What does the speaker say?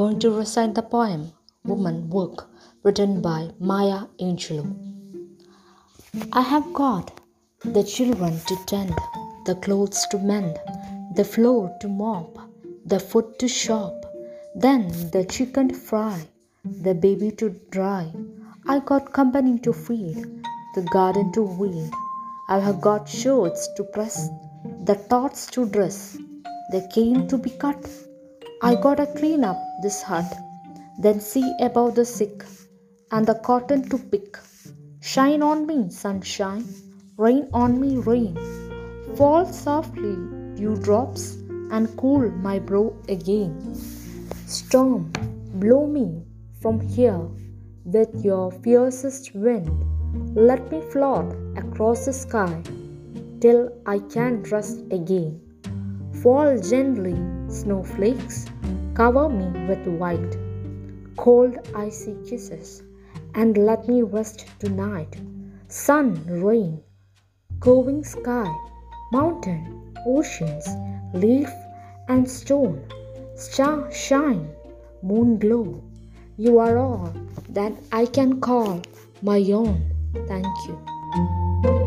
going to recite the poem Woman Work written by Maya Angelou. I have got the children to tend, the clothes to mend, the floor to mop, the food to shop, then the chicken to fry, the baby to dry. I got company to feed, the garden to weed. I have got shirts to press, the tots to dress, the cane to be cut. I gotta clean up this hut, then see about the sick, and the cotton to pick. Shine on me, sunshine, rain on me, rain. Fall softly, dewdrops, and cool my brow again. Storm, blow me from here with your fiercest wind. Let me float across the sky till I can rest again. Fall gently, snowflakes, cover me with white, cold icy kisses, and let me rest tonight. Sun, rain, coving sky, mountain, oceans, leaf and stone, star shine, moon glow. You are all that I can call my own. Thank you.